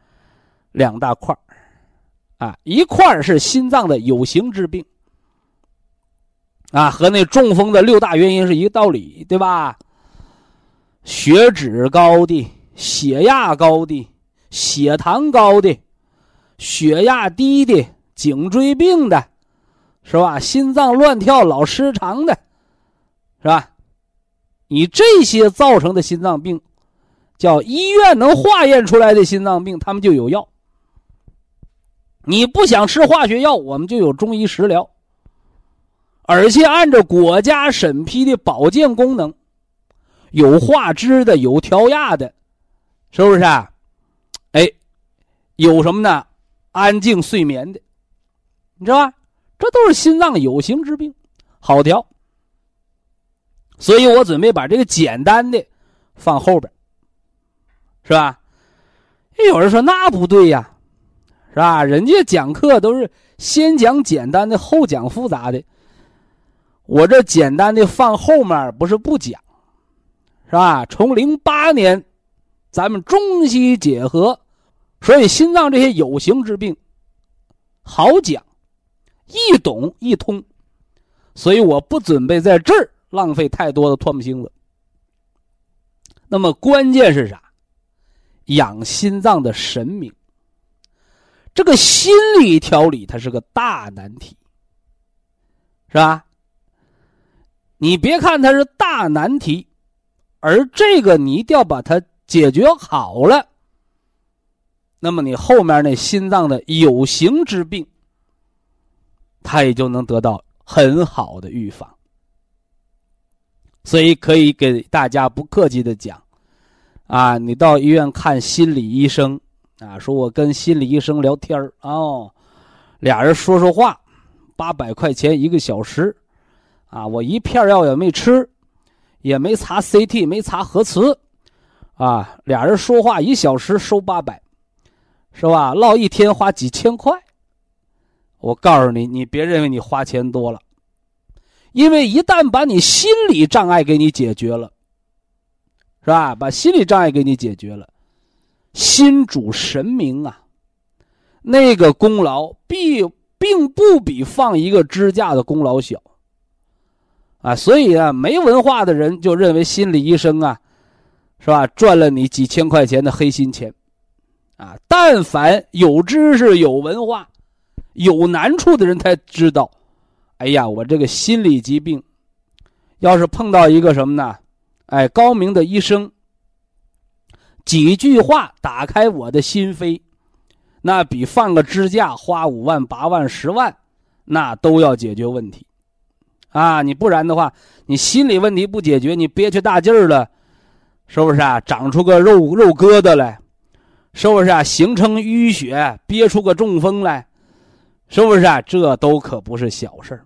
A: 两大块啊，一块是心脏的有形之病，啊，和那中风的六大原因是一个道理，对吧？血脂高的、血压高的、血糖高的、血压低的、颈椎病的，是吧？心脏乱跳、老失常的，是吧？你这些造成的心脏病，叫医院能化验出来的心脏病，他们就有药。你不想吃化学药，我们就有中医食疗，而且按照国家审批的保健功能，有化脂的，有调压的，是不是？啊？哎，有什么呢？安静睡眠的，你知道吧？这都是心脏有形之病，好调。所以我准备把这个简单的放后边，是吧？有人说那不对呀，是吧？人家讲课都是先讲简单的，后讲复杂的。我这简单的放后面不是不讲，是吧？从零八年，咱们中西结合，所以心脏这些有形之病好讲、易懂、易通，所以我不准备在这儿。浪费太多的唾沫星子。那么关键是啥？养心脏的神明。这个心理调理它是个大难题，是吧？你别看它是大难题，而这个你一定要把它解决好了，那么你后面那心脏的有形之病，它也就能得到很好的预防。所以可以给大家不客气的讲，啊，你到医院看心理医生，啊，说我跟心理医生聊天哦，俩人说说话，八百块钱一个小时，啊，我一片药也没吃，也没查 CT，没查核磁，啊，俩人说话一小时收八百，是吧？唠一天花几千块，我告诉你，你别认为你花钱多了。因为一旦把你心理障碍给你解决了，是吧？把心理障碍给你解决了，心主神明啊，那个功劳必并不比放一个支架的功劳小啊。所以啊，没文化的人就认为心理医生啊，是吧？赚了你几千块钱的黑心钱啊。但凡有知识、有文化、有难处的人才知道。哎呀，我这个心理疾病，要是碰到一个什么呢？哎，高明的医生，几句话打开我的心扉，那比放个支架花五万、八万、十万，那都要解决问题，啊！你不然的话，你心理问题不解决，你憋屈大劲儿了，是不是啊？长出个肉肉疙瘩来，是不是啊？形成淤血，憋出个中风来，是不是啊？这都可不是小事儿。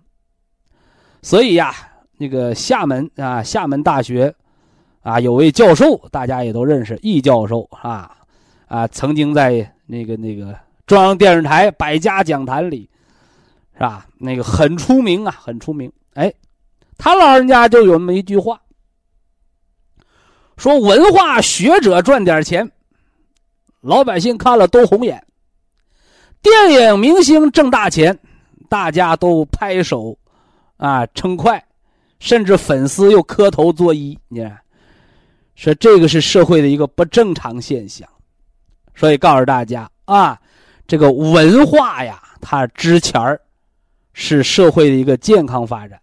A: 所以呀，那个厦门啊，厦门大学，啊，有位教授，大家也都认识，易教授啊，啊，曾经在那个那个中央电视台百家讲坛里，是吧？那个很出名啊，很出名。哎，他老人家就有那么一句话，说文化学者赚点钱，老百姓看了都红眼；电影明星挣大钱，大家都拍手啊称快，甚至粉丝又磕头作揖，你看，说这个是社会的一个不正常现象，所以告诉大家啊，这个文化呀，它值钱儿，是社会的一个健康发展。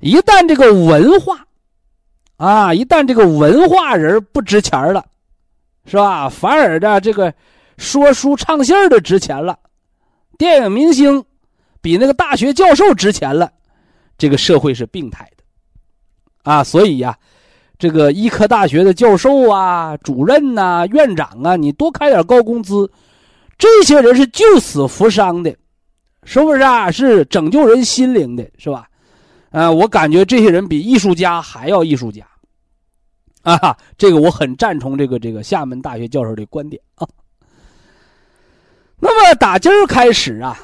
A: 一旦这个文化，啊，一旦这个文化人不值钱了，是吧？反而的这个说书唱戏的值钱了，电影明星比那个大学教授值钱了，这个社会是病态的，啊，所以呀，这个医科大学的教授啊、主任呐、院长啊，你多开点高工资，这些人是救死扶伤的，是不是啊？是拯救人心灵的，是吧？呃，我感觉这些人比艺术家还要艺术家，啊，这个我很赞同这个这个厦门大学教授的观点啊。那么打今儿开始啊，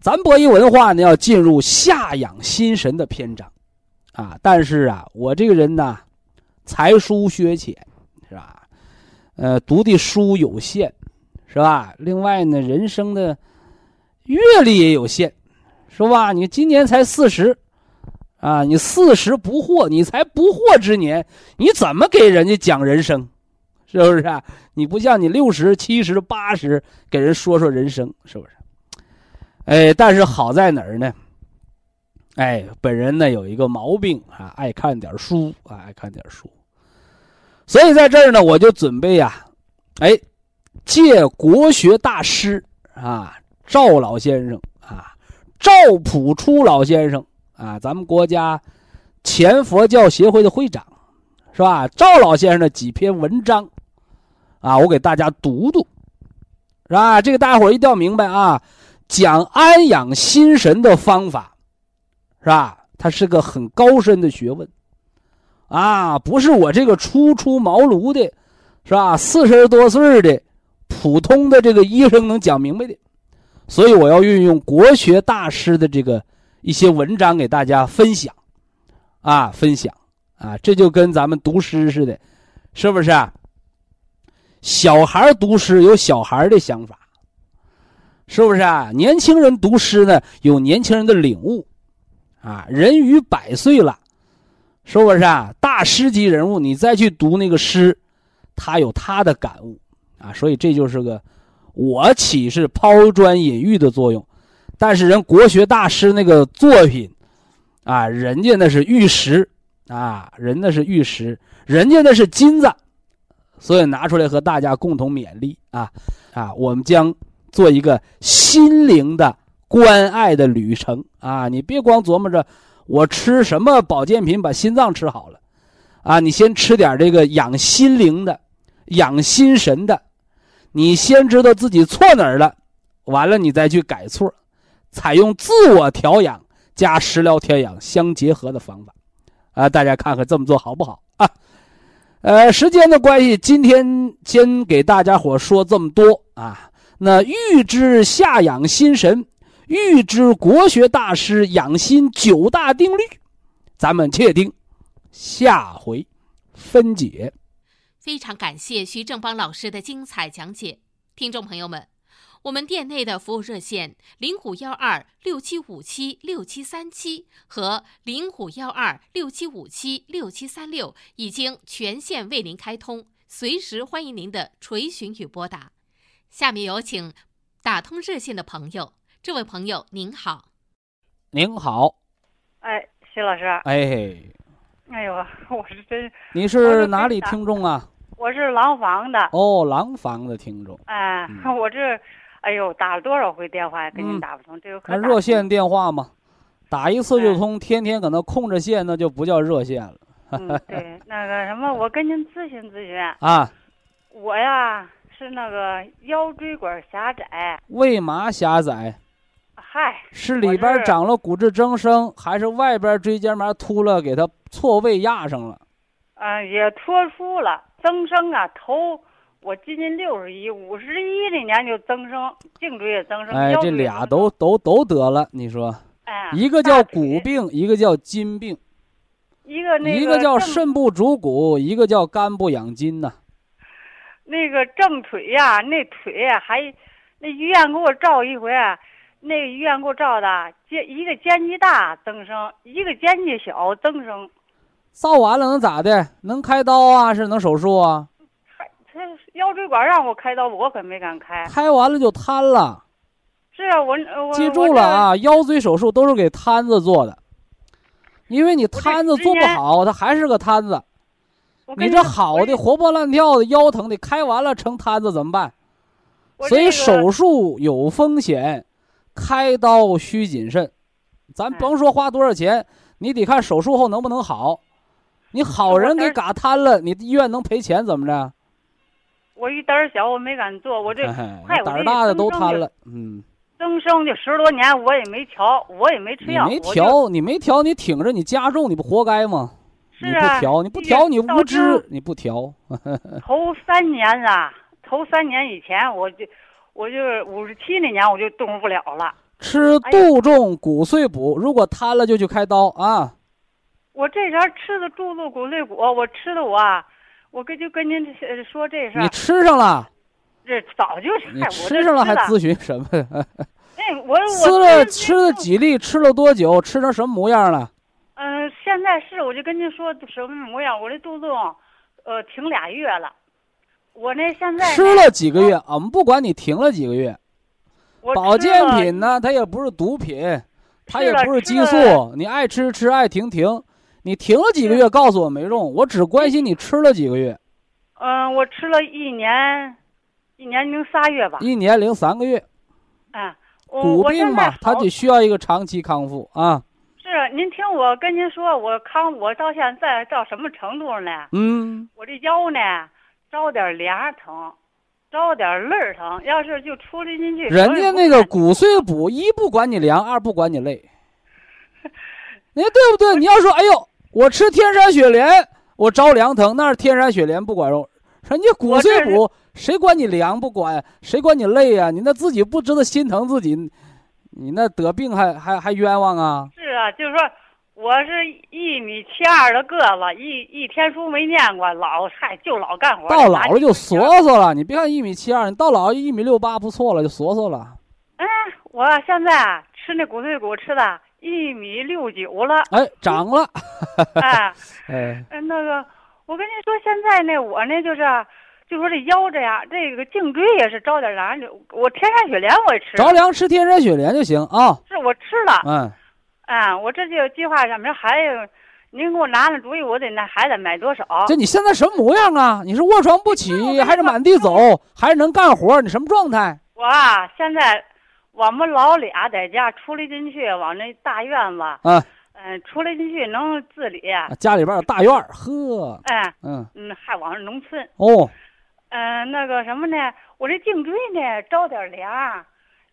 A: 咱博弈文化呢要进入下养心神的篇章，啊，但是啊，我这个人呢，才疏学浅，是吧？呃，读的书有限，是吧？另外呢，人生的阅历也有限，是吧？你今年才四十。啊，你四十不惑，你才不惑之年，你怎么给人家讲人生？是不是啊？你不像你六十七十八十给人说说人生，是不是？哎，但是好在哪儿呢？哎，本人呢有一个毛病啊，爱看点书啊，爱看点书。所以在这儿呢，我就准备呀，哎，借国学大师啊，赵老先生啊，赵朴初老先生。啊，咱们国家前佛教协会的会长，是吧？赵老先生的几篇文章，啊，我给大家读读，是吧？这个大伙一定要明白啊，讲安养心神的方法，是吧？它是个很高深的学问，啊，不是我这个初出茅庐的，是吧？四十多岁的普通的这个医生能讲明白的，所以我要运用国学大师的这个。一些文章给大家分享，啊，分享啊，这就跟咱们读诗似的，是不是？小孩读诗有小孩的想法，是不是啊？年轻人读诗呢，有年轻人的领悟，啊，人逾百岁了，是不是啊？大师级人物，你再去读那个诗，他有他的感悟，啊，所以这就是个我起是抛砖引玉的作用。但是人国学大师那个作品，啊，人家那是玉石，啊，人那是玉石，人家那是金子，所以拿出来和大家共同勉励啊，啊，我们将做一个心灵的关爱的旅程啊！你别光琢磨着我吃什么保健品把心脏吃好了，啊，你先吃点这个养心灵的、养心神的，你先知道自己错哪儿了，完了你再去改错。采用自我调养加食疗调养相结合的方法，啊，大家看看这么做好不好啊？呃，时间的关系，今天先给大家伙说这么多啊。那欲知下养心神，欲知国学大师养心九大定律，咱们且听下回分解。
C: 非常感谢徐正邦老师的精彩讲解，听众朋友们。我们店内的服务热线零五幺二六七五七六七三七和零五幺二六七五七六七三六已经全线为您开通，随时欢迎您的垂询与拨打。下面有请打通热线的朋友，这位朋友您好，
A: 您好，
D: 哎，徐老师，
A: 哎，
D: 哎呦，我是真，
A: 你是哪里听众啊？
D: 我是廊坊的，
A: 哦，廊坊的听众，
D: 哎，我这。哎呦，打了多少回电话，跟您打不通，这个可
A: 热线电话嘛，打一次就通，天天搁那空着线，那就不叫热线了。
D: 嗯，对，那个什么，我跟您咨询咨询
A: 啊。
D: 我呀是那个腰椎管狭窄。
A: 为嘛狭窄？
D: 嗨，
A: 是里边长了骨质增生，还是外边椎间盘突了，给它错位压上了？
D: 嗯，也脱出了增生啊，头。我今年六十一，五十一那年就增生，颈椎也增生。
A: 哎，这俩都都都得了，你说？
D: 哎，
A: 一个叫骨病，一个叫筋病。
D: 一个那个。
A: 一个叫肾不足骨，一个叫肝不养筋呐。
D: 那个正腿呀，那腿还，那医院给我照一回，那个医院给我照的，肩一个肩肌大增生，一个肩肌小增生。
A: 造完了能咋的？能开刀啊？是能手术啊？
D: 还他腰椎管让我开刀，我可没敢开。
A: 开完了就瘫了。
D: 是啊，我我
A: 记住了啊，腰椎手术都是给瘫子做的，因为你瘫子做不好，他还是个瘫子。你这好的活蹦乱跳的腰疼的，开完了成瘫子怎么办？所以手术有风险，开刀需谨慎。咱甭说花多少钱，你得看手术后能不能好。你好人给嘎瘫了，你医院能赔钱怎么着？
D: 我一胆儿小，我没敢做。我这
A: 胆大的都瘫了。嗯，
D: 增生就十多年，我也没调，我也没吃药。
A: 你没调，你没调，你挺着，你加重，你不活该吗？
D: 你
A: 不调，你不调，你无知，你不调。
D: 头三年啊，头三年以前，我就，我就五十七那年我就动不了了。
A: 吃杜仲骨碎补，如果瘫了就去开刀啊。
D: 我这前吃的杜仲骨碎补，我吃的我，我跟就跟您说这事儿。
A: 你吃上了？
D: 这早就
A: 你吃上了还咨询什么？
D: 哎，我我
A: 吃了吃了几粒？吃了多久？吃成什么模样了？
D: 嗯，现在是我就跟您说什么模样？我这肚子，呃，停俩月了。我那现在
A: 吃了几个月？我们不管你停了几个月。保健品呢？它也不是毒品，它也不是激素。你爱吃吃，爱停停。你停了几个月？告诉我没用。我只关心你吃了几个月。
D: 嗯，我吃了一年，一年零仨月吧。
A: 一年零三个月。
D: 啊，
A: 骨病嘛，它得需要一个长期康复啊。
D: 是，您听我跟您说，我康，我到现在到什么程度呢？
A: 嗯，
D: 我这腰呢，着点凉疼，着点累疼。要是就处理进去，
A: 人家那个骨碎补，一不管你凉，二不管你累。你对不对？你要说，哎呦，我吃天山雪莲，我着凉疼，那是天山雪莲不管用。人家骨碎补，谁管你凉不管？谁管你累呀？你那自己不知道心疼自己。你那得病还还还冤枉啊！
D: 是啊，就是说，我是一米七二的个子，一一天书没念过，老嗨就老干活。
A: 到老了就嗦嗦了，你别看一米七二，你到老一米六八不错了，就嗦嗦了。
D: 哎，我现在吃那骨碎骨吃的一米六九了。
A: 哎，长了。
D: 哎
A: 哎，
D: 那个，我跟你说，现在呢我呢就是。就说这腰这呀，这个颈椎也是着点凉，我天山雪莲我也吃。
A: 着凉吃天山雪莲就行啊。
D: 是我吃了。
A: 嗯。
D: 啊，我这就计划上面还有，您给我拿拿主意，我得那还得买多少？
A: 这你现在什么模样啊？你是卧床不起，还是满地走，还是能干活？你什么状态？
D: 我啊，现在我们老俩在家，出来进去往那大院子。
A: 嗯。
D: 嗯，出来进去能自理。
A: 家里边有大院呵。
D: 哎。
A: 嗯。
D: 嗯，还往农村。
A: 哦。
D: 嗯，那个什么呢？我这颈椎呢，着点凉，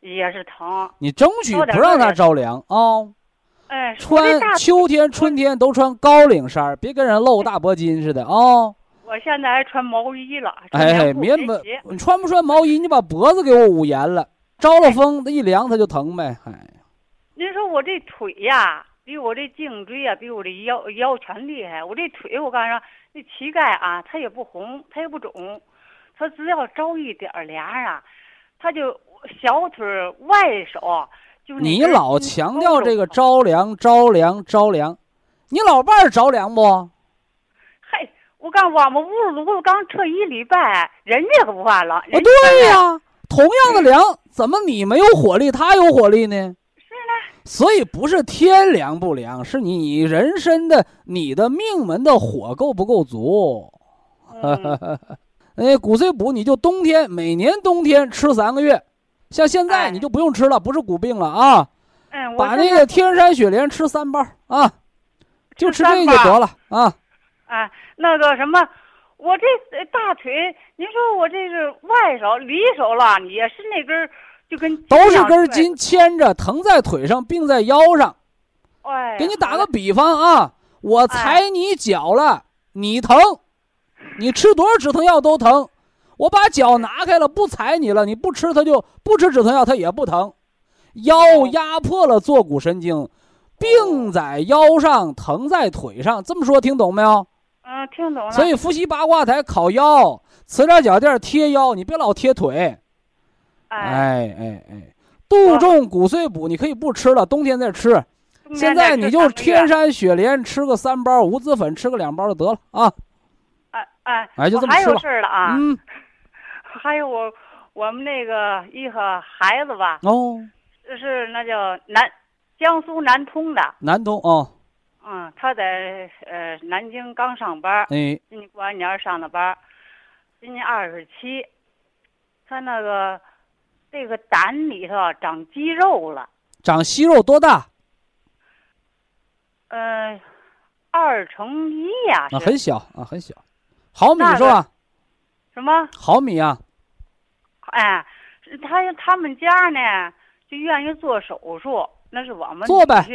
D: 也是疼。
A: 你争取不让他着凉啊！
D: 哎，
A: 穿秋天、春天都穿高领衫，别跟人露大脖筋似的啊！
D: 我现在还穿毛衣了。
A: 哎，棉不？你穿不穿毛衣？你把脖子给我捂严了，着了风，它一凉它就疼呗。哎，
D: 您说我这腿呀，比我这颈椎呀，比我这腰腰全厉害。我这腿，我告诉你，那膝盖啊，它也不红，它也不肿。它只要着一点凉啊，它就小腿外手就
A: 你老强调这个着凉着凉着凉，你老伴儿着凉不？
D: 嘿，我告诉我们屋炉子刚撤一礼拜，人家可不怕冷。哦，
A: 对呀，同样的凉，怎么你没有火力，他有火力呢？
D: 是呢。
A: 所以不是天凉不凉，是你人身的你的命门的火够不够足。哎，骨髓补你就冬天每年冬天吃三个月，像现在你就不用吃了，不是骨病了啊。
D: 嗯，
A: 把那个天山雪莲吃三包啊，就吃这个就得了啊。
D: 啊，那个什么，我这大腿，您说我这是外手、里手了，也是那根就跟
A: 都是根筋牵着，疼在腿上，病在腰上。
D: 哎，
A: 给你打个比方啊，我踩你脚了，你疼。你吃多少止疼药都疼，我把脚拿开了，不踩你了，你不吃它就不吃止疼药，它也不疼。腰压迫了坐骨神经，病在腰上，疼在腿上。这么说听懂没有？
D: 嗯，听懂了。
A: 所以伏羲八卦台烤腰，磁疗脚垫贴腰，你别老贴腿。
D: 哎
A: 哎哎哎，杜仲骨碎补，你可以不吃了，冬天再吃。现在你就天山雪莲吃个三包，无籽粉吃个两包就得了啊。
D: 哎哎，
A: 哎，就这么吃吧。
D: 事儿了啊，
A: 嗯，
D: 还有我我们那个一个孩子吧，
A: 哦，
D: 是那叫南江苏南通的，
A: 南通哦，
D: 嗯，他在呃南京刚上班，
A: 哎，
D: 今年过完年上的班，今年二十七，他那个这个胆里头长肌肉了，
A: 长息肉多大？
D: 呃，二乘一呀、
A: 啊？
D: 是。
A: 很小啊，很小，毫米是吧？
D: 什么？
A: 毫米啊，
D: 哎，他他们家呢就愿意做手术，那是我们
A: 做呗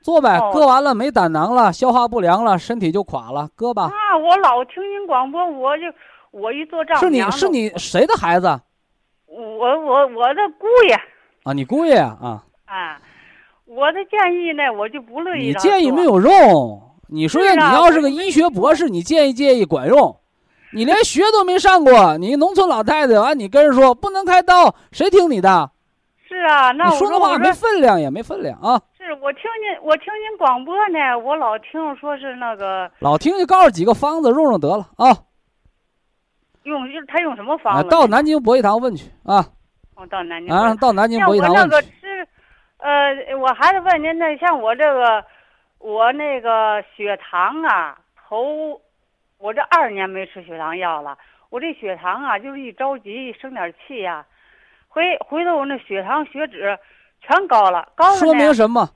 A: 做呗，
D: 哦
A: 割完了没胆囊了，消化不良了，身体就垮了，割吧。
D: 啊，我老听您广播，我就我一做丈母
A: 是你是你谁的孩子
D: 我我我的姑爷
A: 啊？你姑爷啊啊？
D: 啊，我的建议呢，我就不乐意
A: 你建议没有用。你说你要是个医学博士，你建议建议管用。你连学都没上过，你农村老太太完，你跟人说不能开刀，谁听你的？
D: 是啊，那我
A: 说的话没分量也没分量啊！
D: 是我听您我听您广播呢，我老听说是那个
A: 老听就告诉几个方子用用得了啊！
D: 用他用什么方
A: 啊，
D: 子呢？
A: 到南京博医堂问去啊
D: 我到南京
A: 啊，到南京博医
D: 像我那
A: 堂问去。
D: 个吃，呃，我还是问您那，像我这个，我那个血糖啊，头，我这二年没吃血糖药了，我这血糖啊，就是一着急生点气呀、回回头我那血糖血脂全高了，高了
A: 说明，什么？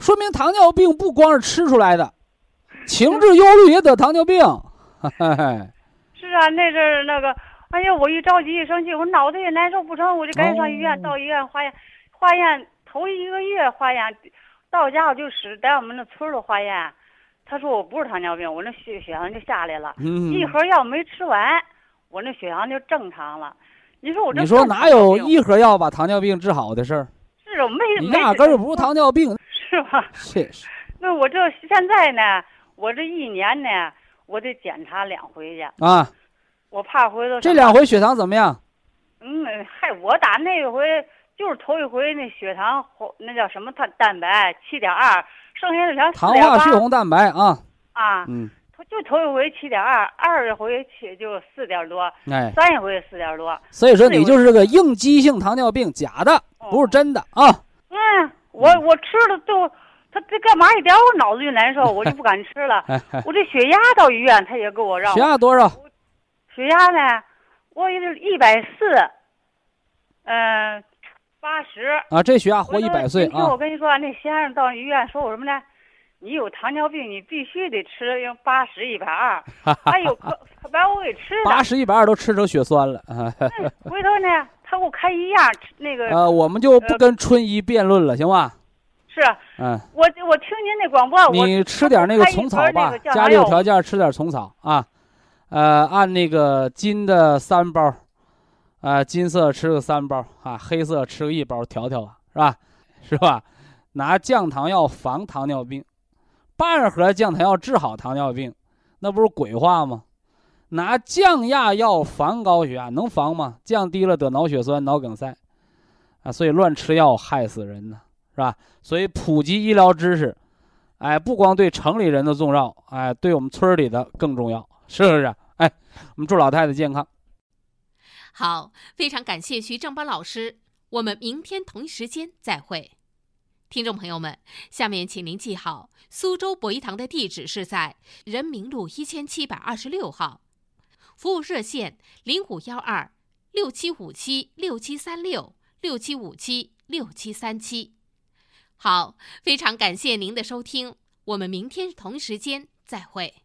A: 说明糖尿病不光是吃出来的，情志忧虑也得糖尿病。
D: 是啊，那阵儿那个，哎呀，我一着急一生气，我脑袋也难受不成，我就赶紧上医院，
A: 哦
D: 到医院化验，化验头一个月化验，到家我就使在我们那村儿里化验，他说我不是糖尿病，我那血血糖就下来了，
A: 嗯，
D: 一盒药没吃完，我那血糖就正常了。你说我这
A: 你说哪有一盒药把糖尿病治好的事儿？
D: 是我没
A: 你压根儿就不是糖尿病，
D: 是吧？
A: 这是
D: 那我这现在呢，我这一年呢，我得检查两回去，
A: 啊！
D: 我怕回头
A: 这两回血糖怎么样？
D: 嗯，嗨，我打那回就是头一回那血糖那叫什么蛋蛋白七点二，剩下的
A: 糖化血红蛋白啊，
D: 啊，
A: 嗯，
D: 头就头一回七点二，二回起就四点多，
A: 哎，
D: 三一回四点多。
A: 所以说你就是个应激性糖尿病，假的，不是真的啊。
D: 嗯，我我吃了都，他这干嘛一点我脑子就难受，我就不敢吃了。我这血压到医院，他也给我让
A: 血压多少？
D: 血压呢，我也是一百四，嗯，八十。
A: 啊，这血压活一百岁啊
D: 我！跟你说，那先生到医院说我什么呢？你有糖尿病，你必须得吃用八十一百二。哎呦，可可把我给吃的。
A: 八十一百二都吃成血栓了
D: 回头呢，他给我开一样那个
A: 呃，我们就不跟春姨辩论了，行吧？
D: 是
A: 嗯，
D: 我我听您那广播，我
A: 你吃点那个虫草吧，家里有条件吃点虫草啊。呃，按那个金的三包，啊，金色吃个三包啊，黑色吃个一包，调调吧，是吧？是吧？拿降糖药防糖尿病，半盒降糖药治好糖尿病，那不是鬼话吗？拿降压药防高血压，能防吗？降低了得脑血栓、脑梗塞，啊，所以乱吃药害死人呢，是吧？所以普及医疗知识，哎，不光对城里人的重要，哎，对我们村里的更重要，是不是？哎，我们祝老太太健康。
C: 好，非常感谢徐正邦老师，我们明天同一时间再会。听众朋友们，下面请您记好，苏州博医堂的地址是在人民路一千七百二十六号，服务热线零五幺二六七五七六七三六六七五七六七三七。好，非常感谢您的收听，我们明天同一时间再会。